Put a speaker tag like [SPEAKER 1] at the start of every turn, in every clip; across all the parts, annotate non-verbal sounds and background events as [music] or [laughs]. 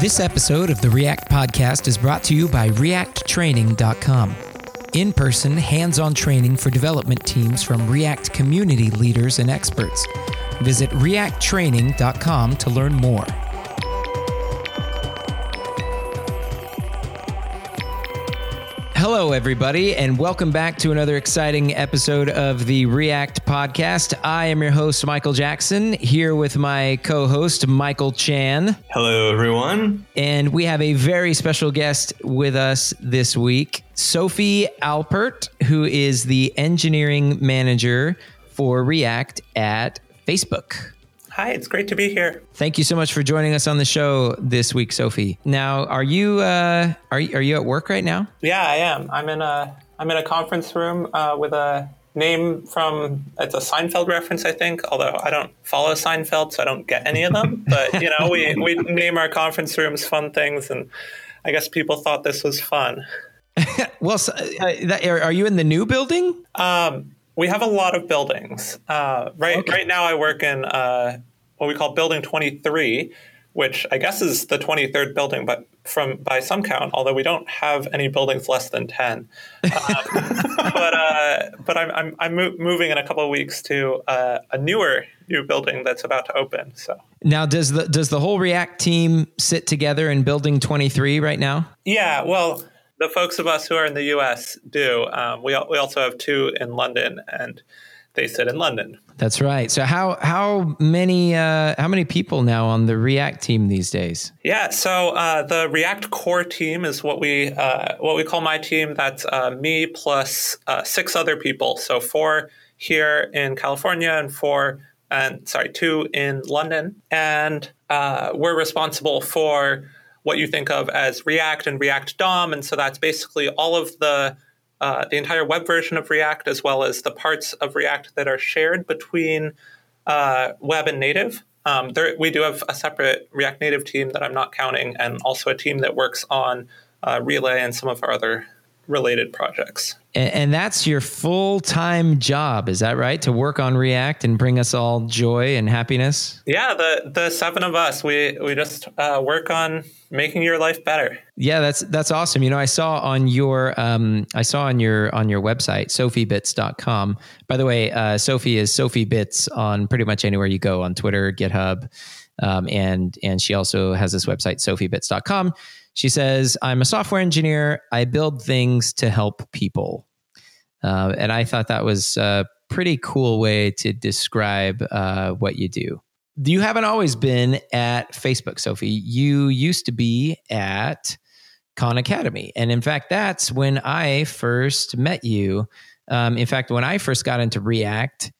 [SPEAKER 1] This episode of the React Podcast is brought to you by ReactTraining.com. In person, hands on training for development teams from React community leaders and experts. Visit ReactTraining.com to learn more. Hello, everybody, and welcome back to another exciting episode of the React Podcast. I am your host, Michael Jackson, here with my co host, Michael Chan.
[SPEAKER 2] Hello, everyone.
[SPEAKER 1] And we have a very special guest with us this week, Sophie Alpert, who is the engineering manager for React at Facebook.
[SPEAKER 3] Hi, it's great to be here.
[SPEAKER 1] Thank you so much for joining us on the show this week, Sophie. Now, are you uh, are are you at work right now?
[SPEAKER 3] Yeah, I am. I'm in a I'm in a conference room uh, with a name from it's a Seinfeld reference, I think. Although I don't follow Seinfeld, so I don't get any of them. [laughs] But you know, we we name our conference rooms fun things, and I guess people thought this was fun. [laughs]
[SPEAKER 1] well, so, uh, are you in the new building?
[SPEAKER 3] Um, we have a lot of buildings. Uh, right okay. right now, I work in uh, what we call Building 23, which I guess is the 23rd building, but from by some count, although we don't have any buildings less than 10. Um, [laughs] but uh, but I'm, I'm, I'm mo- moving in a couple of weeks to uh, a newer new building that's about to open. So
[SPEAKER 1] now, does the does the whole React team sit together in Building 23 right now?
[SPEAKER 3] Yeah, well the folks of us who are in the U.S. do. Um, we we also have two in London, and they sit in London.
[SPEAKER 1] That's right. So how how many uh, how many people now on the React team these days?
[SPEAKER 3] Yeah, so uh, the React core team is what we uh, what we call my team. That's uh, me plus uh, six other people. So four here in California and four and sorry two in London, and uh, we're responsible for what you think of as React and React DOM. And so that's basically all of the uh, the entire web version of React, as well as the parts of React that are shared between uh, web and native. Um, there, we do have a separate React Native team that I'm not counting, and also a team that works on uh, Relay and some of our other related projects.
[SPEAKER 1] And, and that's your full time job, is that right? To work on React and bring us all joy and happiness?
[SPEAKER 3] Yeah, the, the seven of us, we, we just uh, work on making your life better.
[SPEAKER 1] Yeah, that's that's awesome. You know, I saw on your um, I saw on your on your website, sophiebits.com. By the way, uh, Sophie is Sophie Bits on pretty much anywhere you go on Twitter, GitHub. Um, and and she also has this website, sophiebits.com. She says, I'm a software engineer. I build things to help people. Uh, and I thought that was a pretty cool way to describe uh, what you do. You haven't always been at Facebook, Sophie. You used to be at Khan Academy. And in fact, that's when I first met you. Um, in fact, when I first got into React,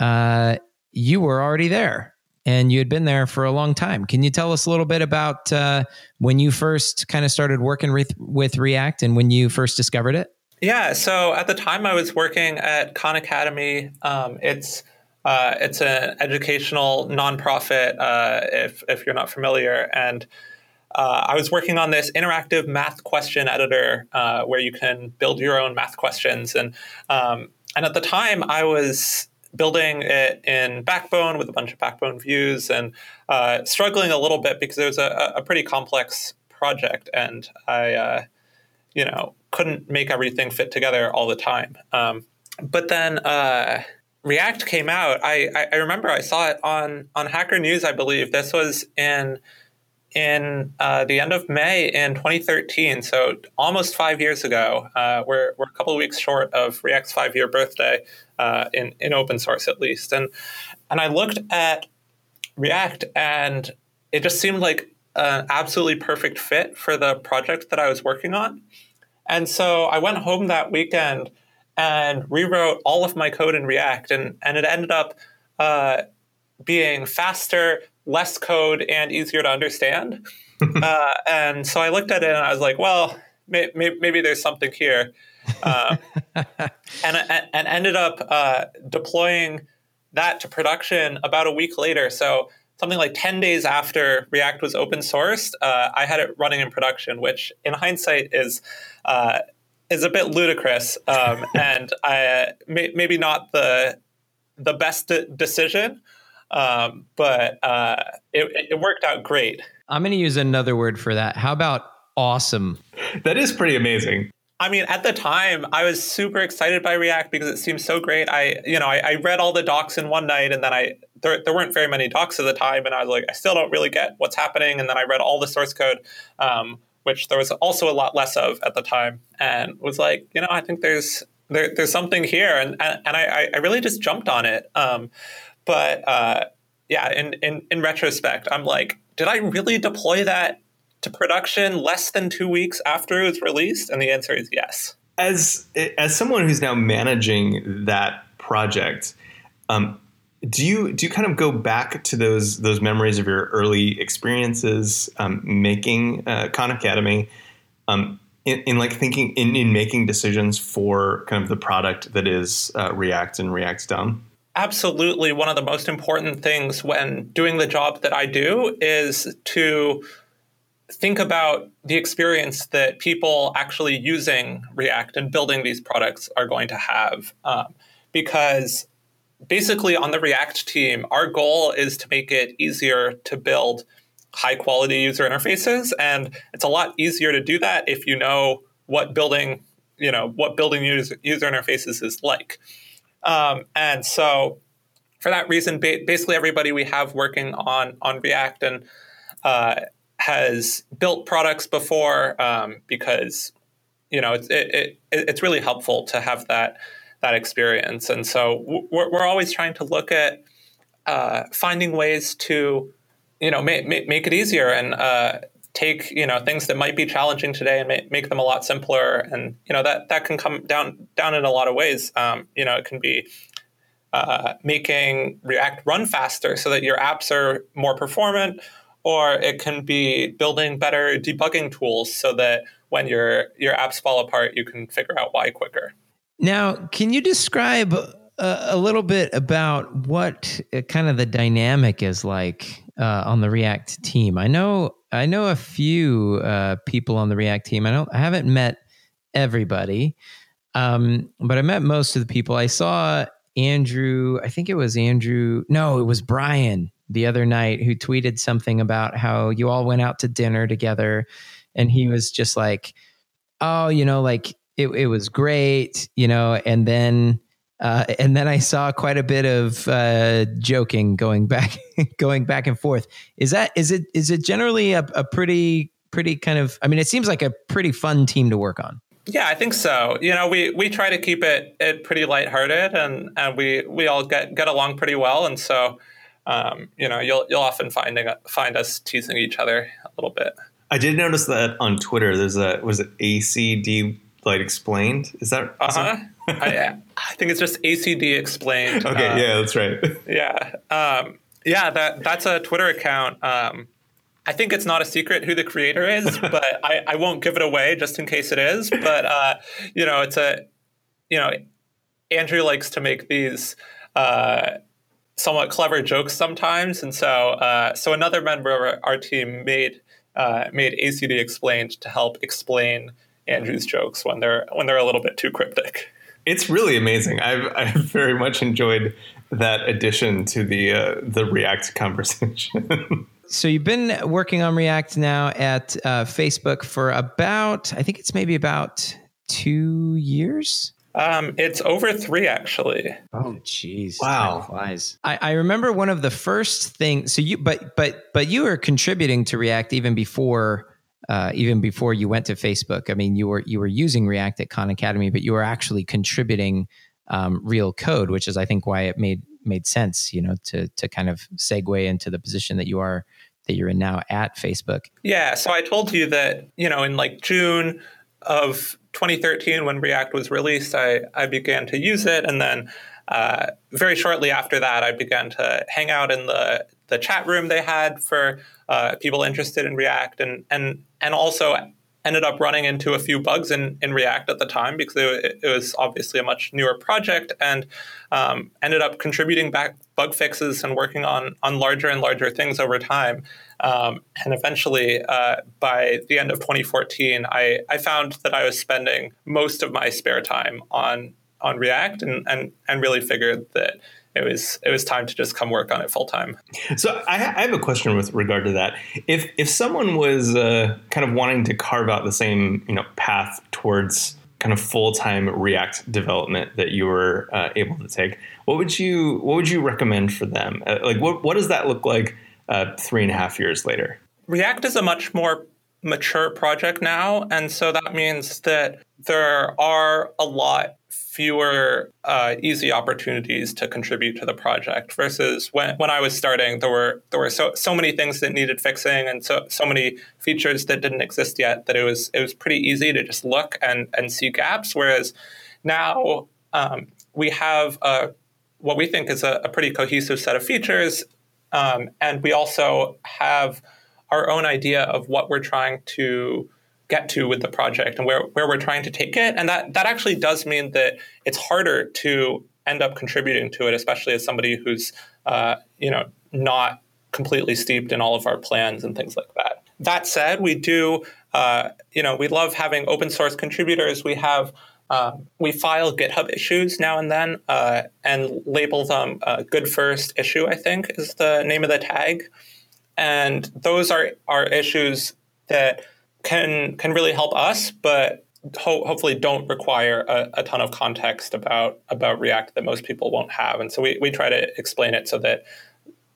[SPEAKER 1] uh, you were already there and you had been there for a long time. Can you tell us a little bit about uh, when you first kind of started working with, React and when you first discovered it?
[SPEAKER 3] Yeah, so at the time I was working at Khan Academy. Um, it's uh, it's an educational nonprofit. Uh, if if you're not familiar, and uh, I was working on this interactive math question editor uh, where you can build your own math questions, and um, and at the time I was building it in Backbone with a bunch of Backbone views and uh, struggling a little bit because it was a, a pretty complex project and I, uh, you know, couldn't make everything fit together all the time. Um, but then uh, React came out. I, I, remember I saw it on on Hacker News. I believe this was in in uh, the end of May in 2013, so almost five years ago. Uh, we're, we're a couple weeks short of React's five year birthday uh, in, in open source, at least. And, and I looked at React, and it just seemed like an absolutely perfect fit for the project that I was working on. And so I went home that weekend and rewrote all of my code in React, and, and it ended up uh, being faster, less code and easier to understand. [laughs] uh, and so I looked at it and I was like, well, may, may, maybe there's something here. Um, [laughs] and, and ended up uh, deploying that to production about a week later. So something like 10 days after React was open sourced, uh, I had it running in production, which in hindsight is uh, is a bit ludicrous um, [laughs] and I, may, maybe not the the best de- decision. Um, but uh, it, it worked out great.
[SPEAKER 1] I'm going to use another word for that. How about awesome?
[SPEAKER 2] That is pretty amazing.
[SPEAKER 3] I mean, at the time, I was super excited by React because it seemed so great. I, you know, I, I, read all the docs in one night, and then I there, there weren't very many docs at the time, and I was like, I still don't really get what's happening. And then I read all the source code, um, which there was also a lot less of at the time, and was like, you know, I think there's there, there's something here, and and, and I, I really just jumped on it. Um, but uh, yeah, in, in in retrospect, I'm like, did I really deploy that to production less than two weeks after it was released? And the answer is yes.
[SPEAKER 2] As as someone who's now managing that project, um, do you do you kind of go back to those those memories of your early experiences um, making uh, Khan Academy? Um, in, in, like thinking in, in making decisions for kind of the product that is uh, React and React DOM?
[SPEAKER 3] Absolutely. One of the most important things when doing the job that I do is to think about the experience that people actually using React and building these products are going to have. Um, because basically, on the React team, our goal is to make it easier to build high quality user interfaces. And it's a lot easier to do that if you know what building, you know, what building user, user interfaces is like. Um, and so for that reason, ba- basically everybody we have working on, on React and uh, has built products before um, because you know it's it, it, it's really helpful to have that that experience, and so we're, we're always trying to look at uh, finding ways to you know make, make it easier and uh, take you know things that might be challenging today and make, make them a lot simpler, and you know that that can come down down in a lot of ways. Um, you know, it can be uh, making React run faster so that your apps are more performant or it can be building better debugging tools so that when your your apps fall apart, you can figure out why quicker.
[SPEAKER 1] Now, can you describe a, a little bit about what uh, kind of the dynamic is like uh, on the React team? I know I know a few uh, people on the React team. I don't I haven't met everybody, um, but I met most of the people. I saw Andrew. I think it was Andrew. No, it was Brian the other night who tweeted something about how you all went out to dinner together and he was just like oh you know like it, it was great you know and then uh, and then I saw quite a bit of uh, joking going back, [laughs] going back and forth. Is that is it is it generally a, a pretty pretty kind of? I mean, it seems like a pretty fun team to work on.
[SPEAKER 3] Yeah, I think so. You know, we we try to keep it it pretty lighthearted, and and we we all get get along pretty well, and so um, you know, you'll you'll often find find us teasing each other a little bit.
[SPEAKER 2] I did notice that on Twitter. There's a was it ACD like explained? Is that?
[SPEAKER 3] Uh huh. I, I, think it's just ACD explained.
[SPEAKER 2] Okay, uh, yeah, that's right. [laughs]
[SPEAKER 3] yeah, um, yeah. That that's a Twitter account. Um, I think it's not a secret who the creator is, [laughs] but I, I won't give it away just in case it is. But uh, you know, it's a you know, Andrew likes to make these. Uh, somewhat clever jokes sometimes, and so uh, so another member of our, our team made uh, made ACD explained to help explain Andrew's jokes when they're when they're a little bit too cryptic.
[SPEAKER 2] It's really amazing. I've [laughs] I've very much enjoyed that addition to the uh, the React [laughs] conversation.
[SPEAKER 1] so you've been working on React now at uh, Facebook for about I think it's maybe about two years.
[SPEAKER 3] Um, it's over three actually.
[SPEAKER 1] Oh, jeez!
[SPEAKER 2] Wow,
[SPEAKER 1] flies. I, I remember one of the first things. So you, but but but you were contributing to React even before. Uh, even before you went to Facebook, I mean, you were you were using React at Khan Academy, but you were actually contributing um, real code, which is, I think, why it made made sense, you know, to to kind of segue into the position that you are that you're in now at Facebook.
[SPEAKER 3] Yeah. So I told you that you know in like June of 2013, when React was released, I, I began to use it. And then uh, very shortly after that, I began to hang out in the, the chat room they had for uh, people interested in React and, and, and also ended up running into a few bugs in, in React at the time because it, it was obviously a much newer project and um, ended up contributing back bug fixes and working on, on larger and larger things over time. Um, and eventually, uh, by the end of 2014, I, I found that I was spending most of my spare time on on React and, and, and really figured that it was it was time to just come work on it full time.
[SPEAKER 2] So I, I, have a question with regard to that. If if someone was uh, kind of wanting to carve out the same you know path towards kind of full time React development that you were uh, able to take, what would you what would you recommend for them? Uh, like what what does that look like uh, three and a half years later?
[SPEAKER 3] React is a much more mature project now, and so that means that there are a lot fewer uh, easy opportunities to contribute to the project versus when, when I was starting there were there were so so many things that needed fixing and so so many features that didn't exist yet that it was it was pretty easy to just look and and see gaps. Whereas now um, we have a, what we think is a, a pretty cohesive set of features um, and we also have our own idea of what we're trying to get to with the project and where, where we're trying to take it. And that, that actually does mean that it's harder to end up contributing to it, especially as somebody who's, uh, you know, not completely steeped in all of our plans and things like that. That said, we do, uh, you know, we love having open source contributors. We have, uh, we file GitHub issues now and then uh, and label them uh, good first issue, I think is the name of the tag. And those are, are issues that can can really help us, but ho- hopefully don't require a, a, ton of context about about React that most people won't have. And so we, we try to explain it so that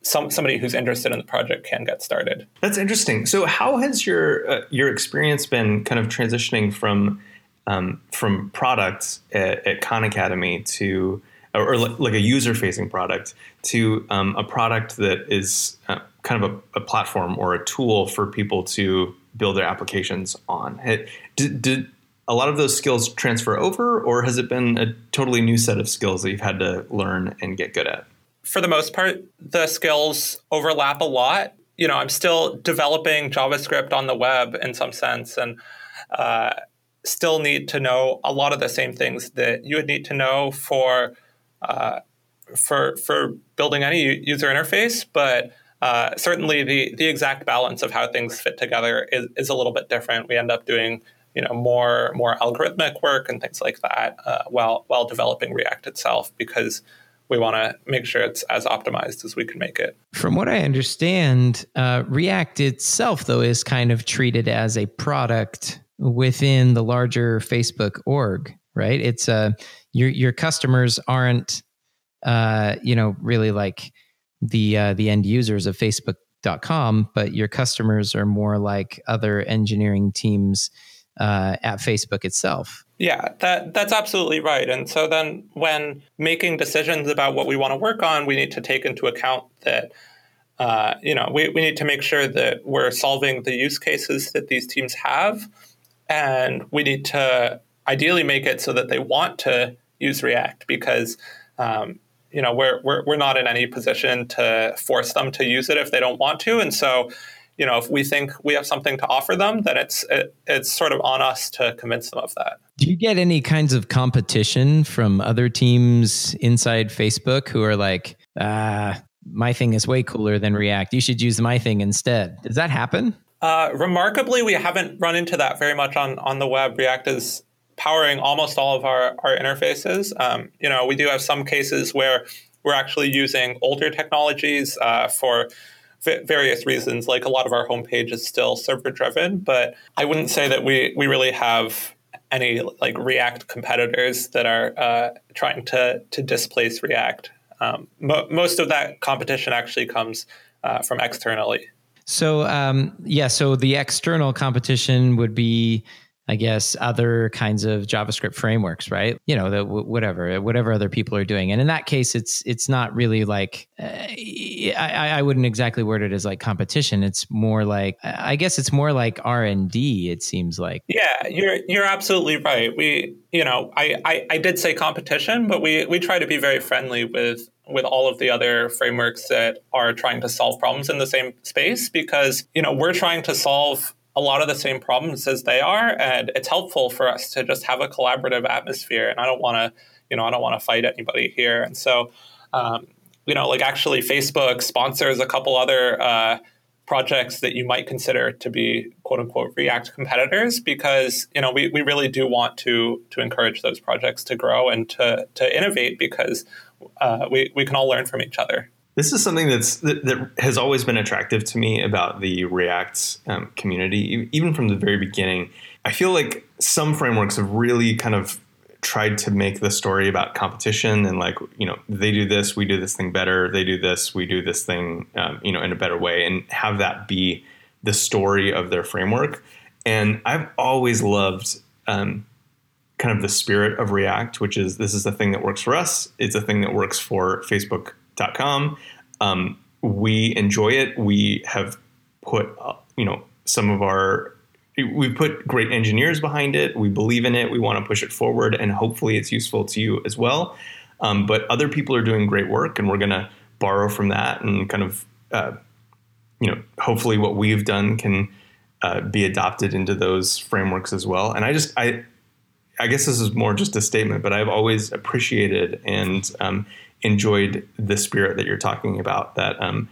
[SPEAKER 3] some somebody who's interested in the project can get started.
[SPEAKER 2] That's interesting. So how has your uh, your experience been kind of transitioning from um, from products at, at, Khan Academy to or, or like a user facing product to um, a product that is uh, kind of a, a platform or a tool for people to build their applications on. Did, did, a lot of those skills transfer over, or has it been a totally new set of skills that you've had to learn and get good at?
[SPEAKER 3] For the most part, the skills overlap a lot. You know, I'm still developing JavaScript on the web in some sense, and uh, still need to know a lot of the same things that you would need to know for uh, for for building any user interface, but uh, certainly the the exact balance of how things fit together is, is a little bit different. We end up doing you know more more algorithmic work and things like that uh, while while developing React itself because we want to make sure it's as optimized as we can make it.
[SPEAKER 1] From what I understand, uh, React itself though is kind of treated as a product within the larger Facebook org, right? It's uh your your customers aren't uh you know really like the uh, the end users of Facebook.com, but your customers are more like other engineering teams uh, at Facebook itself.
[SPEAKER 3] Yeah, that that's absolutely right. And so then when making decisions about what we want to work on, we need to take into account that uh, you know we, we need to make sure that we're solving the use cases that these teams have, and we need to ideally make it so that they want to use React because um, you know we're, we're we're not in any position to force them to use it if they don't want to. And so you know if we think we have something to offer them then it's it, it's sort of on us to convince them of that.
[SPEAKER 1] Do you get any kinds of competition from other teams inside facebook who are like ah my thing is way cooler than react. You should use my thing instead. Does that happen?
[SPEAKER 3] Uh, remarkably we haven't run into that very much on on the web. React is powering almost all of our, our interfaces. Um, you know, we do have some cases where we're actually using older technologies uh, for v- various reasons. Like a lot of our homepage is still server driven, but I wouldn't say that we we really have any like React competitors that are uh, trying to to displace React. Um, mo- most of that competition actually comes uh, from externally.
[SPEAKER 1] So um, yeah, so the external competition would be I guess other kinds of JavaScript frameworks, right? You know, the whatever, whatever other people are doing. And in that case, it's it's not really like uh, I, I wouldn't exactly word it as like competition. It's more like I guess it's more like R and D. It seems like.
[SPEAKER 3] Yeah, you're you're absolutely right. We you know I, I I did say competition, but we we try to be very friendly with with all of the other frameworks that are trying to solve problems in the same space because you know we're trying to solve a lot of the same problems as they are and it's helpful for us to just have a collaborative atmosphere and i don't want to you know i don't want to fight anybody here and so um, you know like actually facebook sponsors a couple other uh, projects that you might consider to be quote unquote react competitors because you know we, we really do want to to encourage those projects to grow and to to innovate because uh, we we can all learn from each other.
[SPEAKER 2] This is something that's that, that has always been attractive to me about the React um, community, even from the very beginning. I feel like some frameworks have really kind of tried to make the story about competition and like you know they do this we do this thing better they do this we do this thing um, you know in a better way and have that be the story of their framework and i've always loved um, kind of the spirit of react which is this is the thing that works for us it's a thing that works for facebook.com um, we enjoy it we have put uh, you know some of our we put great engineers behind it. We believe in it. We want to push it forward, and hopefully, it's useful to you as well. Um, but other people are doing great work, and we're going to borrow from that and kind of, uh, you know, hopefully, what we've done can uh, be adopted into those frameworks as well. And I just, I, I guess this is more just a statement, but I've always appreciated and um, enjoyed the spirit that you're talking about. That um,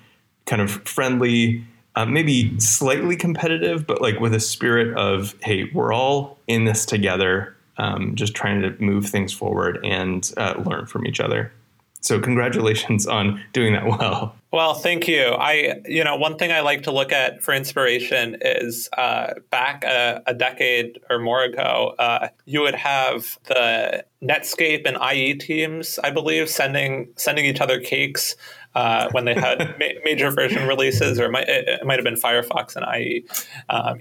[SPEAKER 2] kind of friendly uh, maybe slightly competitive, but like with a spirit of, hey, we're all in this together, um, just trying to move things forward and uh, learn from each other. So congratulations on doing that well.
[SPEAKER 3] Well, thank you. I, you know, one thing I like to look at for inspiration is uh, back a, a, decade or more ago, uh, you would have the Netscape and IE teams, I believe, sending sending each other cakes uh, when they had [laughs] ma- major version releases, or it might, it might, have been Firefox and IE. Um,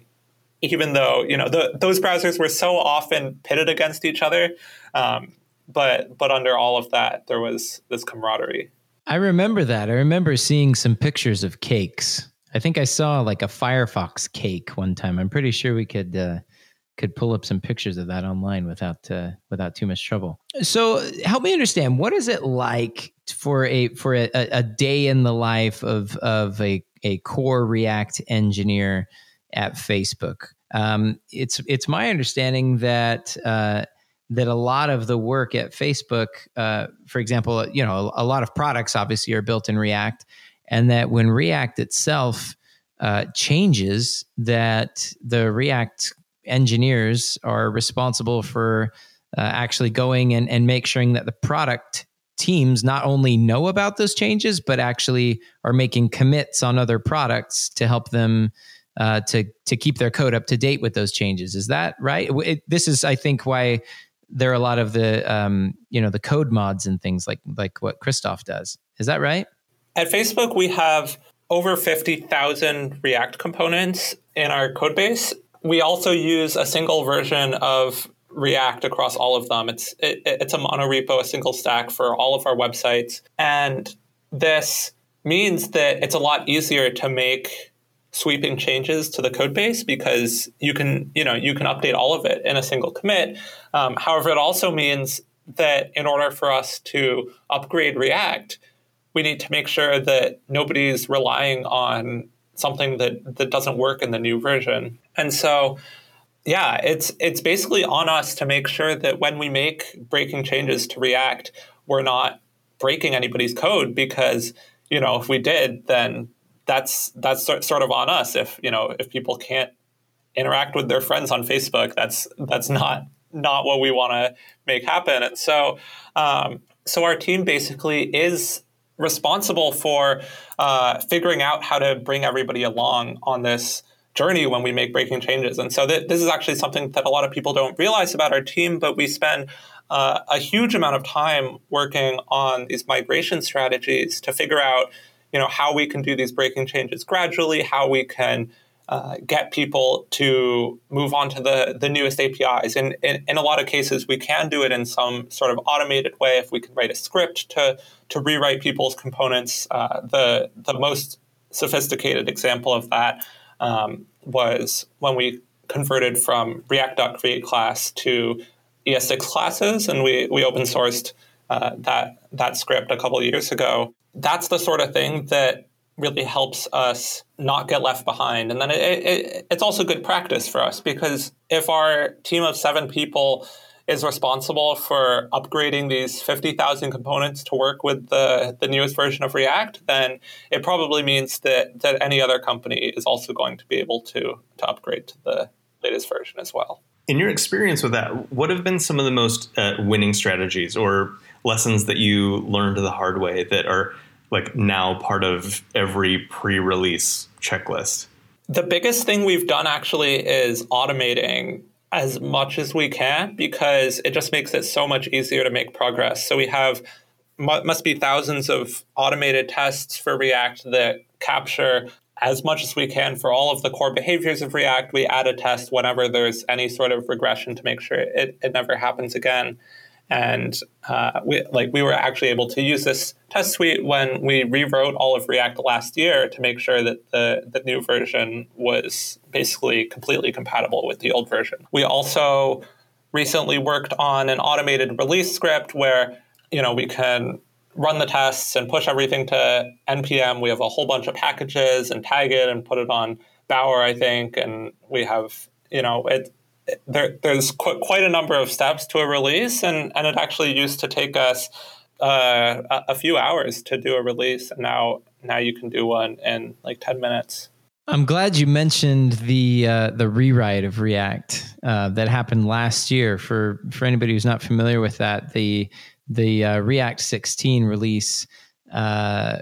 [SPEAKER 3] even though you know the, those browsers were so often pitted against each other, um, but but under all of that, there was this camaraderie.
[SPEAKER 1] I remember that. I remember seeing some pictures of cakes. I think I saw like a Firefox cake one time. I'm pretty sure we could uh, could pull up some pictures of that online without uh, without too much trouble. So help me understand what is it like for a for a, a day in the life of of a a core React engineer at Facebook. Um, it's it's my understanding that uh, that a lot of the work at Facebook, uh, for example, you know, a, lot of products obviously are built in React, and that when React itself uh, changes, that the React engineers are responsible for uh, actually going and, and make sure that the product teams not only know about those changes, but actually are making commits on other products to help them uh, to to keep their code up to date with those changes. Is that right? It, this is, I think, why there are a lot of the um, you know the code mods and things like like what Christoph does. Is that right?
[SPEAKER 3] At Facebook, we have over fifty thousand React components in our code base. We also use a single version of React across all of them. It's it, it's a monorepo, a single stack for all of our websites, and this means that it's a lot easier to make sweeping changes to the code base because you can you know you can update all of it in a single commit. Um, however, it also means that in order for us to upgrade React, we need to make sure that nobody's relying on something that that doesn't work in the new version. And so yeah, it's it's basically on us to make sure that when we make breaking changes to React, we're not breaking anybody's code because you know if we did, then that's that's sort of on us. If you know if people can't interact with their friends on Facebook, that's that's not not what we want to make happen. And so um, so our team basically is responsible for uh, figuring out how to bring everybody along on this journey when we make breaking changes. And so th- this is actually something that a lot of people don't realize about our team, but we spend uh, a huge amount of time working on these migration strategies to figure out, you know, how we can do these breaking changes gradually, how we can uh, get people to move on to the, the newest APIs. And in, in, a lot of cases, we can do it in some sort of automated way if we can write a script to, to rewrite people's components. Uh, the, the most sophisticated example of that um, was when we converted from React.createClass to ES6 classes, and we, we open sourced uh, that that script a couple years ago. That's the sort of thing that really helps us not get left behind. And then it, it, it's also good practice for us because if our team of seven people is responsible for upgrading these 50,000 components to work with the, the newest version of React, then it probably means that, that any other company is also going to be able to, to upgrade to the latest version as well.
[SPEAKER 2] In your experience with that, what have been some of the most uh, winning strategies or lessons that you learned the hard way that are like now part of every pre-release checklist?
[SPEAKER 3] The biggest thing we've done actually is automating as much as we can because it just makes it so much easier to make progress. So we have must be thousands of automated tests for React that capture as much as we can for all of the core behaviors of React. We add a test whenever there's any sort of regression to make sure it, it never happens again. And uh, we like we were actually able to use this test suite when we rewrote all of React last year to make sure that the the new version was basically completely compatible with the old version. We also recently worked on an automated release script where you know we can run the tests and push everything to npm. We have a whole bunch of packages and tag it and put it on Bower, I think, and we have you know it there, there's qu- quite a number of steps to a release, and, and it actually used to take us uh, a, few hours to do a release, and now now you can do one in like ten minutes.
[SPEAKER 1] I'm glad you mentioned the uh, the rewrite of React uh, that happened last year. For for anybody who's not familiar with that, the the uh, React 16 release uh,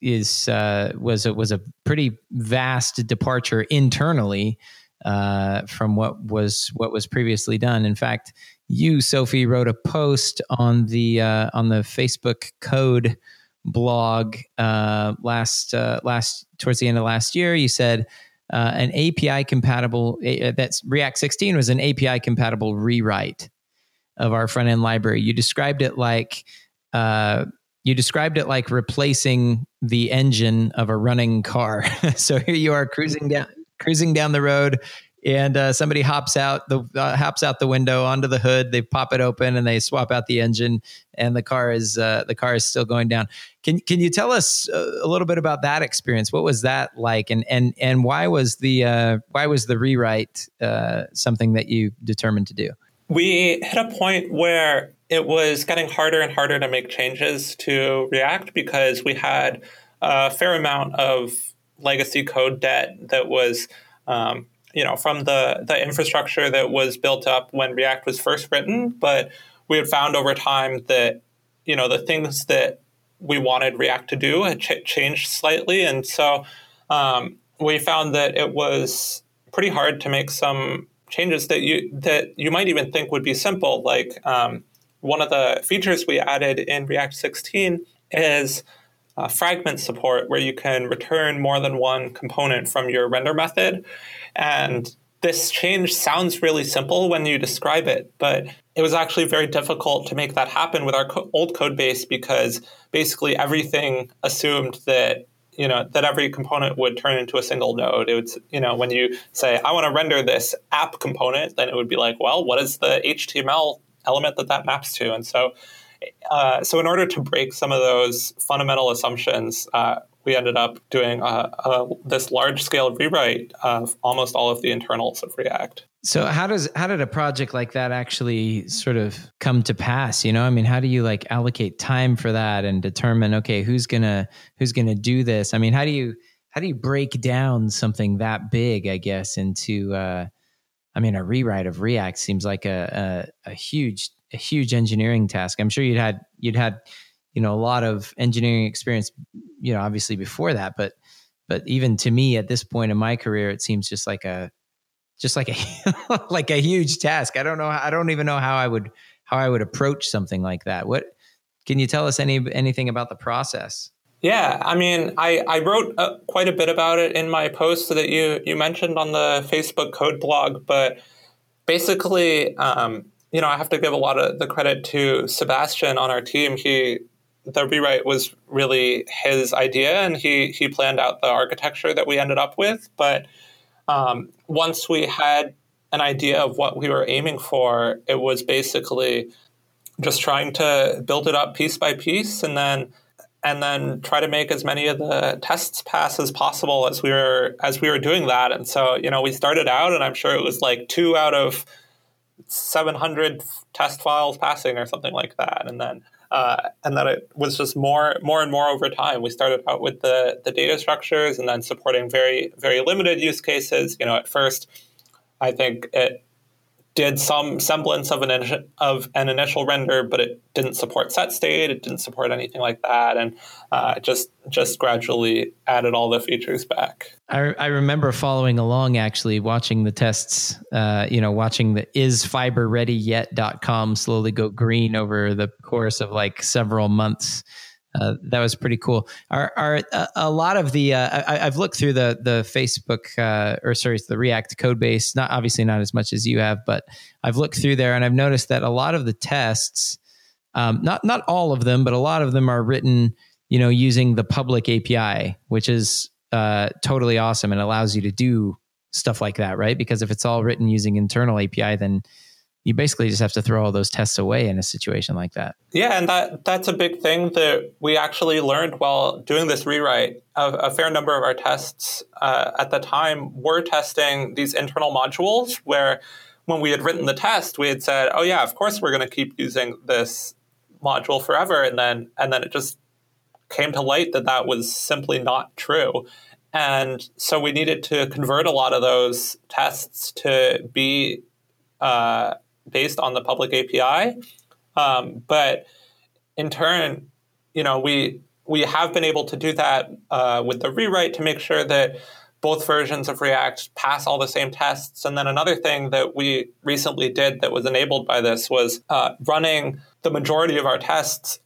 [SPEAKER 1] is uh, was a, was a pretty vast departure internally uh, from what was what was previously done. In fact, you Sophie wrote a post on the uh, on the Facebook Code blog uh, last uh, last towards the end of last year. You said uh, an API compatible uh, that's React 16 was an API compatible rewrite of our front end library. You described it like you described it like replacing the engine of a running car. [laughs] so here you are cruising down cruising down the road and uh, somebody hops out the uh, hops out the window onto the hood. They pop it open and they swap out the engine, and the car is uh, the car is still going down. Can can you tell us uh, a little bit about that experience? What was that like, and and and why was the uh, why was the rewrite uh, something that you determined to do?
[SPEAKER 3] We hit a point where it was getting harder and harder to make changes to React because we had a fair amount of legacy code debt that was um, you know from the the infrastructure that was built up when React was first written, but we had found over time that you know the things that we wanted React to do had ch- changed slightly, and so um, we found that it was pretty hard to make some changes that you that you might even think would be simple. Like um, one of the features we added in React 16 is uh, fragment support where you can return more than one component from your render method. And this change sounds really simple when you describe it, but it was actually very difficult to make that happen with our co- old code base because basically everything assumed that you know that every component would turn into a single node. It would you know when you say I want to render this app component, then it would be like, well, what is the HTML element that that maps to? And so uh, so in order to break some of those fundamental assumptions, uh, we ended up doing a, this large scale rewrite of almost all of the internals of React.
[SPEAKER 1] So how does how did a project like that actually sort of come to pass? You know, I mean, how do you like allocate time for that and determine okay who's gonna who's gonna do this? I mean, how do you how do you break down something that big? I guess into uh, I mean, a rewrite of React seems like a, a, a huge a huge engineering task. I'm sure you'd had you'd had you know a lot of engineering experience, you know, obviously before that, but but even to me at this point in my career, it seems just like a just like a [laughs] like a huge task. I don't know. I don't even know how I would how I would approach something like that. What can you tell us any anything about the process?
[SPEAKER 3] Yeah, I mean, I, I wrote uh, quite a bit about it in my post that you you mentioned on the Facebook code blog, but basically, um, you know, I have to give a lot of the credit to Sebastian on our team. He the rewrite was really his idea, and he he planned out the architecture that we ended up with. But um, once we had an idea of what we were aiming for, it was basically just trying to build it up piece by piece, and then and then try to make as many of the tests pass as possible as we were as we were doing that. And so, you know, we started out, and I'm sure it was like two out of 700 test files passing or something like that, and then uh, and then it was just more more and more over time. We started out with the the data structures, and then supporting very very limited use cases. You know, at first, I think it did some semblance of an of an initial render, but it didn't support set state. It didn't support anything like that, and uh, just just gradually added all the features back.
[SPEAKER 1] I, I remember following along actually, watching the tests. Uh, you know, watching the isfiberreadyyet.com slowly go green over the course of like several months. Uh, that was pretty cool. Are a, a lot of the uh, I, have looked through the the Facebook uh, or sorry the React code base. Not obviously not as much as you have, but I've looked through there and I've noticed that a lot of the tests, um, not not all of them, but a lot of them are written, you know, using the public API, which is uh, totally awesome and allows you to do stuff like that, right? Because if it's all written using internal API, then you basically just have to throw all those tests away in a situation like that.
[SPEAKER 3] Yeah, and that that's a big thing that we actually learned while doing this rewrite. A, a fair number of our tests uh, at the time were testing these internal modules where when we had written the test, we had said, "Oh yeah, of course we're going to keep using this module forever," and then and then it just came to light that that was simply not true. And so we needed to convert a lot of those tests to be uh, based on the public API. Um, but in turn, you know, we we have been able to do that uh, with the rewrite to make sure that both versions of React pass all the same tests. And then another thing that we recently did that was enabled by this was uh, running the majority of our tests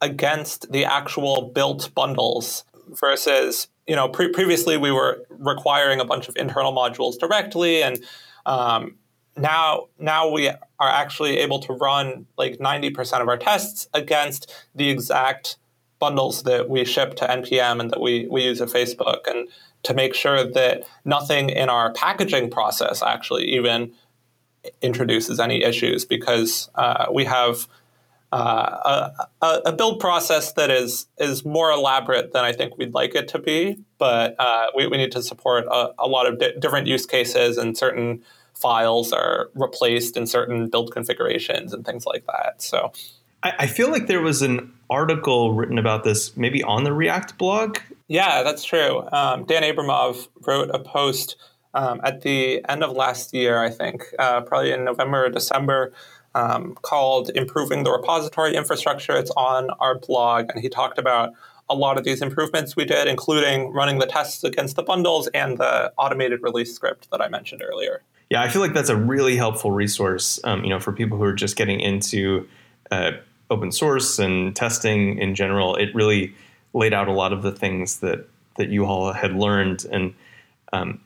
[SPEAKER 3] against the actual built bundles versus you know pre- previously we were requiring a bunch of internal modules directly and um, now now we are actually able to run like 90% of our tests against the exact bundles that we ship to npm and that we, we use at facebook and to make sure that nothing in our packaging process actually even introduces any issues because uh, we have uh, a, a, build process that is is more elaborate than I think we'd like it to be, but uh, we, we need to support a, a lot of di- different use cases and certain files are replaced in certain build configurations and things like that. So
[SPEAKER 2] I, I feel like there was an article written about this maybe on the React blog.
[SPEAKER 3] Yeah, that's true. Um, Dan Abramov wrote a post um, at the end of last year, I think, uh, probably in November or December, um, called Improving the Repository Infrastructure. It's on our blog, and he talked about a lot of these improvements we did, including running the tests against the bundles and the automated release script that I mentioned earlier
[SPEAKER 2] yeah, I feel like that's a really helpful resource, um, you know, for people who are just getting into uh, open source and testing in general. It really laid out a lot of the things that that you all had learned, and um,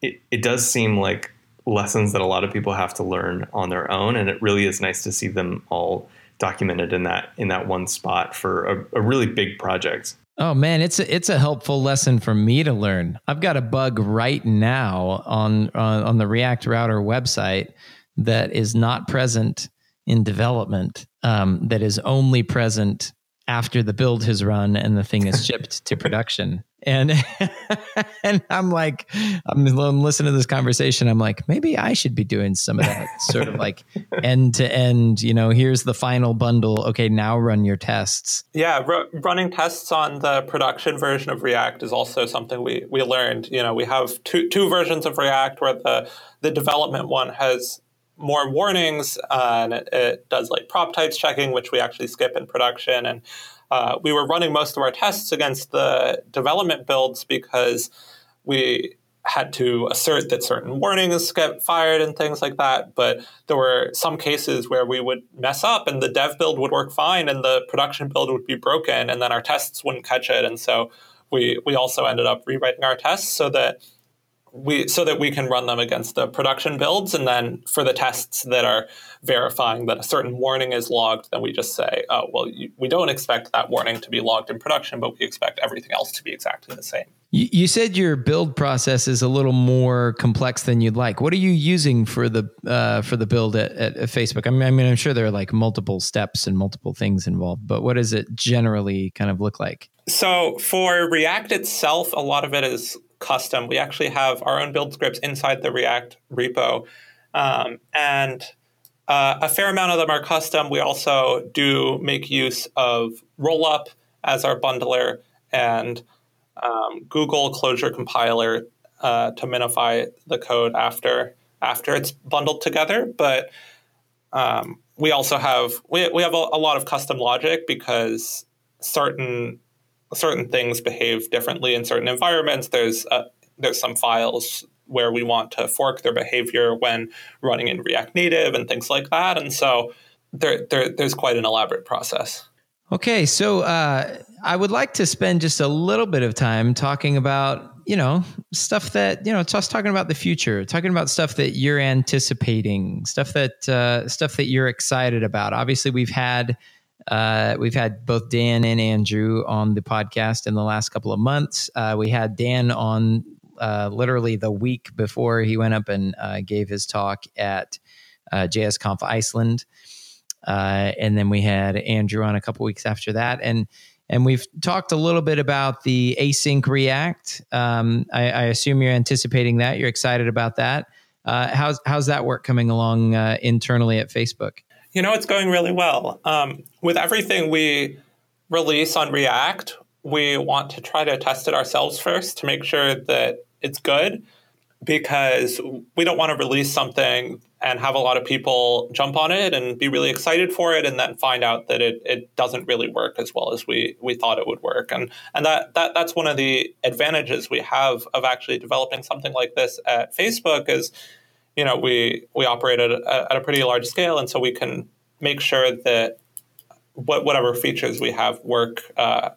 [SPEAKER 2] it it does seem like lessons that a lot of people have to learn on their own, and it really is nice to see them all documented in that in that one spot for a, a really big project.
[SPEAKER 1] Oh man, it's a, it's a helpful lesson for me to learn. I've got a bug right now on on, on the React Router website that is not present in development. Um, that is only present after the build has run and the thing is [laughs] shipped to production. And [laughs] and I'm like, I'm, listening to this conversation. I'm like, maybe I should be doing some of that [laughs] sort of like end to end. You know, here's the final bundle. Okay, now run your tests.
[SPEAKER 3] Yeah, r- running tests on the production version of React is also something we we learned. You know, we have two two versions of React where the the development one has more warnings uh, and it, it, does like prop types checking, which we actually skip in production. And uh, we were running most of our tests against the development builds because we had to assert that certain warnings get fired and things like that. But there were some cases where we would mess up and the dev build would work fine and the production build would be broken and then our tests wouldn't catch it. And so we, we also ended up rewriting our tests so that we so that we can run them against the production builds and then for the tests that are verifying that a certain warning is logged then we just say oh well you, we don't expect that warning to be logged in production but we expect everything else to be exactly the same.
[SPEAKER 1] You, you said your build process is a little more complex than you'd like. What are you using for the uh, for the build at, at, facebook? I mean, I mean i'm sure there are like multiple steps and multiple things involved but what does it generally kind of look like?
[SPEAKER 3] So for react itself a lot of it is custom. We actually have our own build scripts inside the React repo. Um, and uh, a fair amount of them are custom. We also do make use of Rollup as our bundler and um, Google Closure Compiler uh, to minify the code after after it's bundled together. But um, we also have we, we have a, a lot of custom logic because certain certain things behave differently in certain environments. There's uh, there's some files where we want to fork their behavior when running in React Native and things like that, and so there, there there's quite an elaborate process.
[SPEAKER 1] Okay, so uh, I would like to spend just a little bit of time talking about you know stuff that you know just talking about the future talking about stuff that you're anticipating stuff that uh, stuff that you're excited about obviously we've had uh, we've had both dan and andrew on the podcast in the last couple of months uh, we had dan on uh, literally the week before he went up and uh, gave his talk at uh, jsconf iceland and then we had andrew on a couple weeks after that and and we've talked a little bit about the async React. Um, I, I, assume you're anticipating that. You're excited about that. Uh, how's how's that work coming along uh, internally at Facebook?
[SPEAKER 3] You know, it's going really well. Um, with everything we release on React, we want to try to test it ourselves first to make sure that it's good because we don't want to release something and have a lot of people jump on it and be really excited for it and then find out that it, it doesn't really work as well as we, we thought it would work. And, and that, that, that's one of the advantages we have of actually developing something like this at Facebook is, you know, we, we operate at a, at a pretty large scale. And so we can make sure that what, whatever features we have work, uh,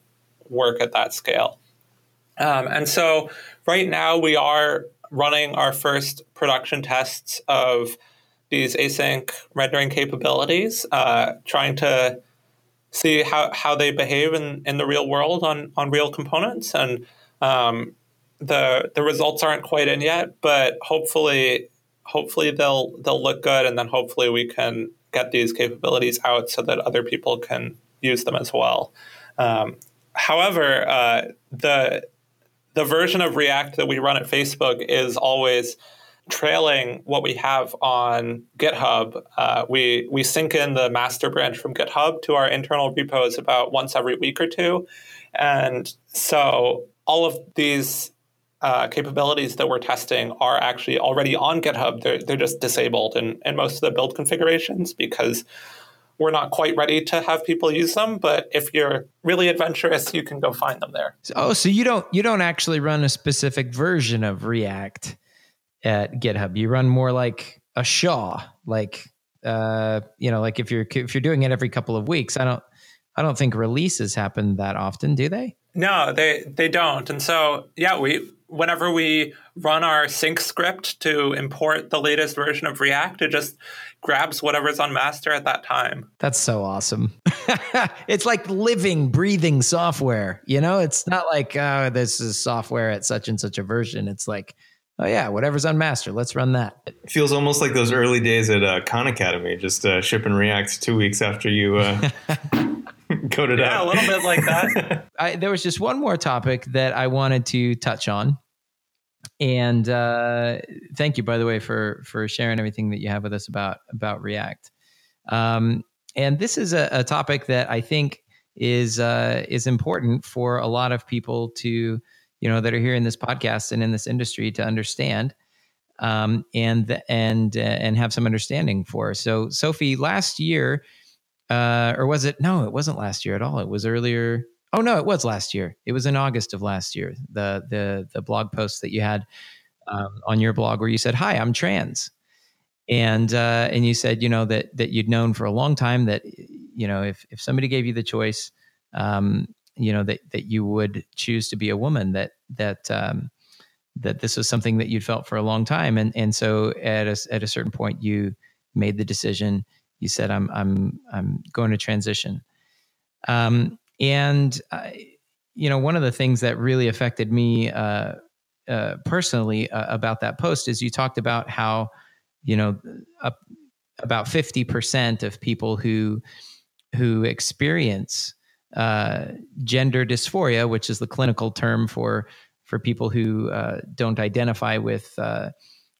[SPEAKER 3] work at that scale. Um, and so right now we are running our first production tests of these async rendering capabilities, uh, trying to see how, how they behave in, in the real world on, on real components. And um, the the results aren't quite in yet, but hopefully hopefully they'll they'll look good, and then hopefully we can get these capabilities out so that other people can use them as well. Um, however, uh, the the version of React that we run at Facebook is always trailing what we have on GitHub. Uh, we we sync in the master branch from GitHub to our internal repos about once every week or two, and so all of these uh, capabilities that we're testing are actually already on GitHub. They're, they're just disabled in, in most of the build configurations because we're not quite ready to have people use them, but if you're really adventurous, you can go find them there.
[SPEAKER 1] Oh, so you don't you don't actually run a specific version of React at GitHub. You run more like a SHA, like uh, you know, like if you're if you're doing it every couple of weeks. I don't I don't think releases happen that often, do they?
[SPEAKER 3] No, they they don't. And so yeah, we whenever we run our sync script to import the latest version of React, it just grabs whatever's on master at that time.
[SPEAKER 1] That's so awesome. [laughs] it's like living, breathing software. You know, it's not like, oh, this is software at such and such a version. It's like, oh, yeah, whatever's on master, let's run that.
[SPEAKER 2] It feels almost like those early days at uh, Khan Academy, just uh, and React two weeks after you. Uh, coded
[SPEAKER 3] yeah,
[SPEAKER 2] out.
[SPEAKER 3] Yeah, a little bit like that. [laughs]
[SPEAKER 1] I, there was just one more topic that I wanted to touch on, and uh, thank you, by the way, for for sharing everything that you have with us about about React. Um, and this is a, a, topic that I think is uh, is important for a lot of people to you know that are here in this podcast and in this industry to understand um, and and uh, and have some understanding for. So, Sophie, last year, uh, or was it? No, it wasn't last year at all. It was earlier. Oh no, it was last year. It was in August of last year. The the the blog post that you had um, on your blog where you said, "Hi, I'm trans," and uh, and you said, you know that that you'd known for a long time that you know if if somebody gave you the choice, um, you know that that you would choose to be a woman. That that um, that this was something that you'd felt for a long time, and and so at a at a certain point you made the decision. You said, "I'm I'm I'm going to transition." Um, and I, you know, one of the things that really affected me uh, uh, personally uh, about that post is you talked about how, you know, up, about fifty percent of people who who experience uh, gender dysphoria, which is the clinical term for for people who uh, don't identify with uh,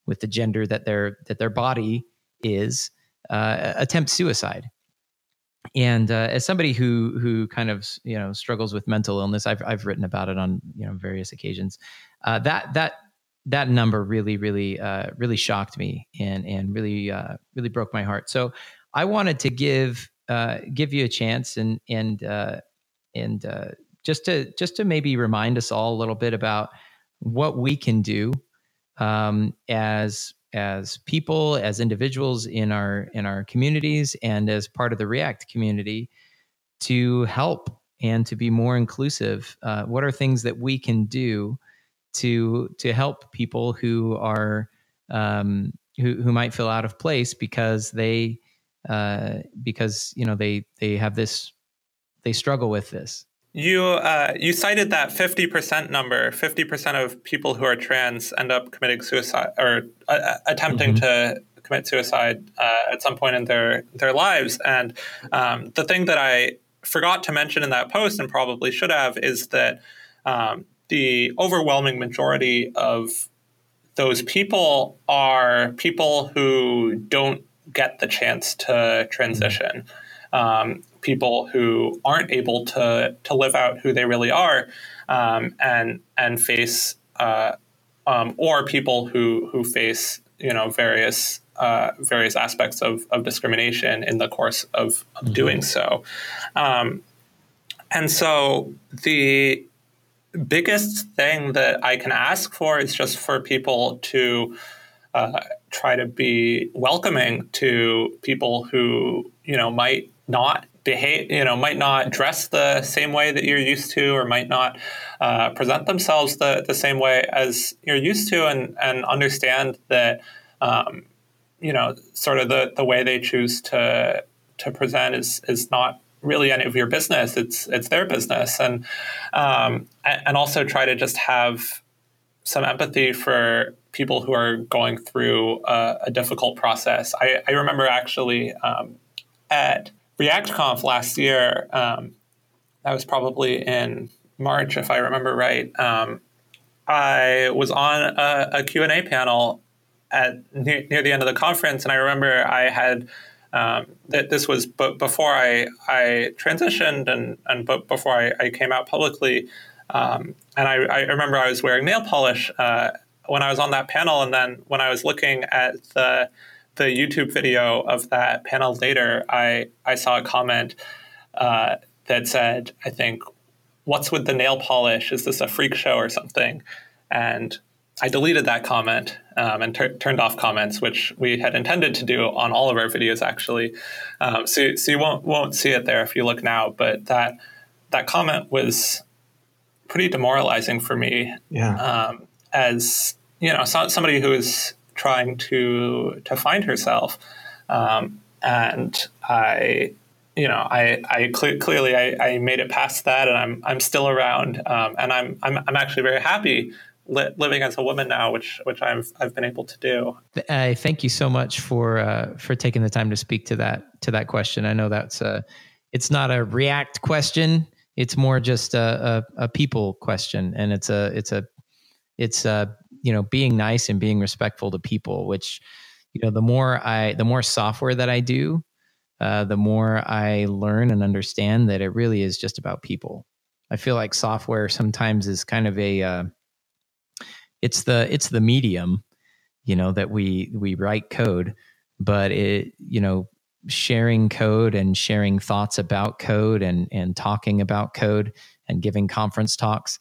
[SPEAKER 1] with the gender that their that their body is, attempt suicide and uh, as somebody who who kind of you know struggles with mental illness, I've I've written about it on you know various occasions. Uh, that that that number really, really, uh, really shocked me and and really, uh, really broke my heart. So I wanted to give uh, give you a chance and and uh, and uh, just to just to maybe remind us all a little bit about what we can do um, as as people, as individuals in our in our communities, and as part of the React community to help and to be more inclusive. Uh, what are things that we can do to to help people who are um, who who might feel out of place because they uh, because you know they they have this they struggle with this.
[SPEAKER 3] You uh, you cited that fifty percent number. Fifty percent of people who are trans end up committing suicide or uh, attempting mm-hmm. to commit suicide uh, at some point in their their lives. And um, the thing that I forgot to mention in that post and probably should have is that um, the overwhelming majority of those people are people who don't get the chance to transition. Um, people who aren't able to to live out who they really are, um, and and face uh, um, or people who who face you know various uh, various aspects of, of discrimination in the course of, of mm-hmm. doing so. Um, and so the biggest thing that I can ask for is just for people to uh, try to be welcoming to people who you know might not behave you know might not dress the same way that you're used to or might not uh, present themselves the, the same way as you're used to and and understand that um, you know sort of the, the way they choose to to present is is not really any of your business. It's it's their business, and um, and also try to just have some empathy for people who are going through a, a difficult process. I, I remember actually um, at ReactConf last year. Um, that was probably in March, if I remember right. Um, I was on a, a Q and A panel at near, near the end of the conference, and I remember I had um, that this was b- before I, I transitioned and, and b- before I, I, came out publicly. Um, and I, I, remember I was wearing nail polish uh, when I was on that panel. And then when I was looking at the, the YouTube video of that panel later, I, I saw a comment uh, that said, I think, what's with the nail polish? Is this a freak show or something? And I deleted that comment um, and ter- turned off comments, which we had intended to do on all of our videos, actually. Um, so, so you won't won't see it there if you look now. But that that comment was pretty demoralizing for me.
[SPEAKER 2] Yeah.
[SPEAKER 3] Um, as you know, so, somebody who is trying to to find herself, um, and I you know, I, I cl- clearly I, I, made it past that, and I'm I'm still around, um, and I'm, I'm I'm actually very happy li- living as a woman now, which which I've I've been able to do.
[SPEAKER 1] I thank you so much for uh, for taking the time to speak to that to that question. I know that's a it's not a React question. It's more just a, a, a people question, and it's a it's a it's a you know being nice and being respectful to people. Which you know the more I the more software that I do, uh, the more I learn and understand that it really is just about people. I feel like software sometimes is kind of a uh, it's the it's the medium you know that we we write code but it you know sharing code and sharing thoughts about code and and talking about code and giving conference talks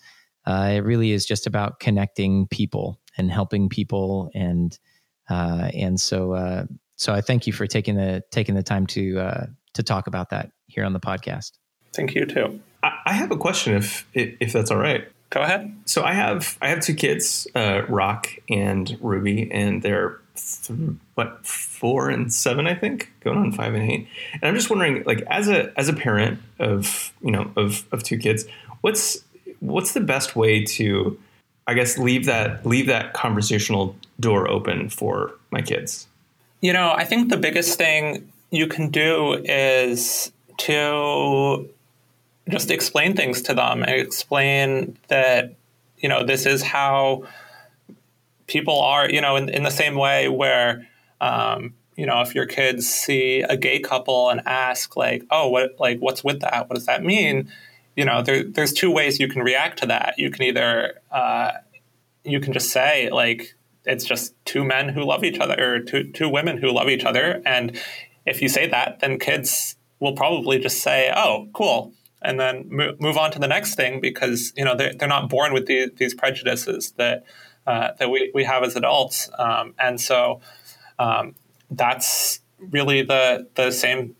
[SPEAKER 1] uh, it really is just about connecting people and helping people and uh, and so uh, so I thank you for taking the taking the time to uh, to talk about that here on the podcast.
[SPEAKER 3] Thank you too.
[SPEAKER 2] I have a question, if if that's all right.
[SPEAKER 3] Go ahead.
[SPEAKER 2] So I have I have two kids, uh, Rock and Ruby, and they're th- what four and seven, I think, going on five and eight. And I'm just wondering, like, as a as a parent of you know of of two kids, what's what's the best way to, I guess, leave that leave that conversational door open for my kids?
[SPEAKER 3] You know, I think the biggest thing you can do is to just explain things to them and explain that you know this is how people are you know in, in the same way where um, you know if your kids see a gay couple and ask like oh what like what's with that what does that mean you know there, there's two ways you can react to that. You can either uh, you can just say like it's just two men who love each other or two two women who love each other. And if you say that then kids will probably just say oh cool and then move on to the next thing because you know they're, they're not born with these, these prejudices that uh, that we, we have as adults. Um, and so um, that's really the the same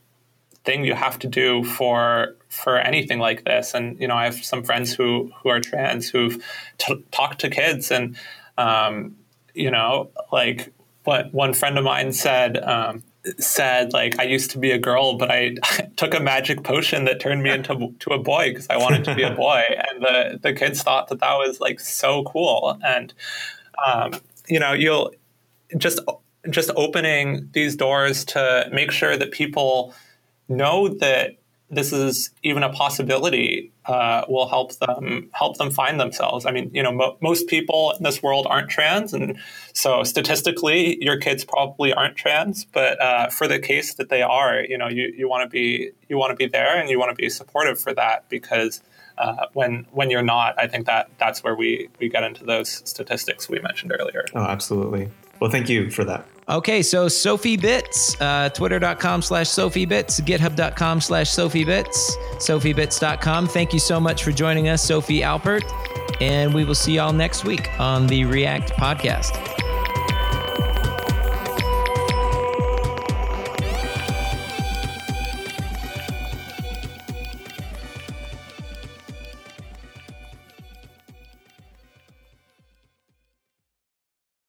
[SPEAKER 3] thing you have to do for for anything like this. And you know, I have some friends who who are trans who've t- talked to kids, and um, you know, like what one friend of mine said. Um, said like I used to be a girl, but I, I [laughs] took a magic potion that turned me into [laughs] to a boy because I wanted to be a [laughs] boy, and the the kids thought that that was like so cool. And um, you know, you'll just just opening these doors to make sure that people know that this is even a possibility uh, will help them help them find themselves. I mean, you know, mo- most people in this world aren't trans, and so statistically, your kids probably aren't trans. But uh, for the case that they are, you know, you, you want to be you want to be there, and you want to be supportive for that because uh, when when you're not, I think that that's where we we get into those statistics we mentioned earlier.
[SPEAKER 2] Oh, absolutely. Well, thank you for that.
[SPEAKER 1] Okay, so Sophie Bits, uh, twitter.com slash Sophie Bits, github.com slash Sophie Bits, sophiebits.com. Thank you so much for joining us, Sophie Alpert, and we will see y'all next week on the React podcast.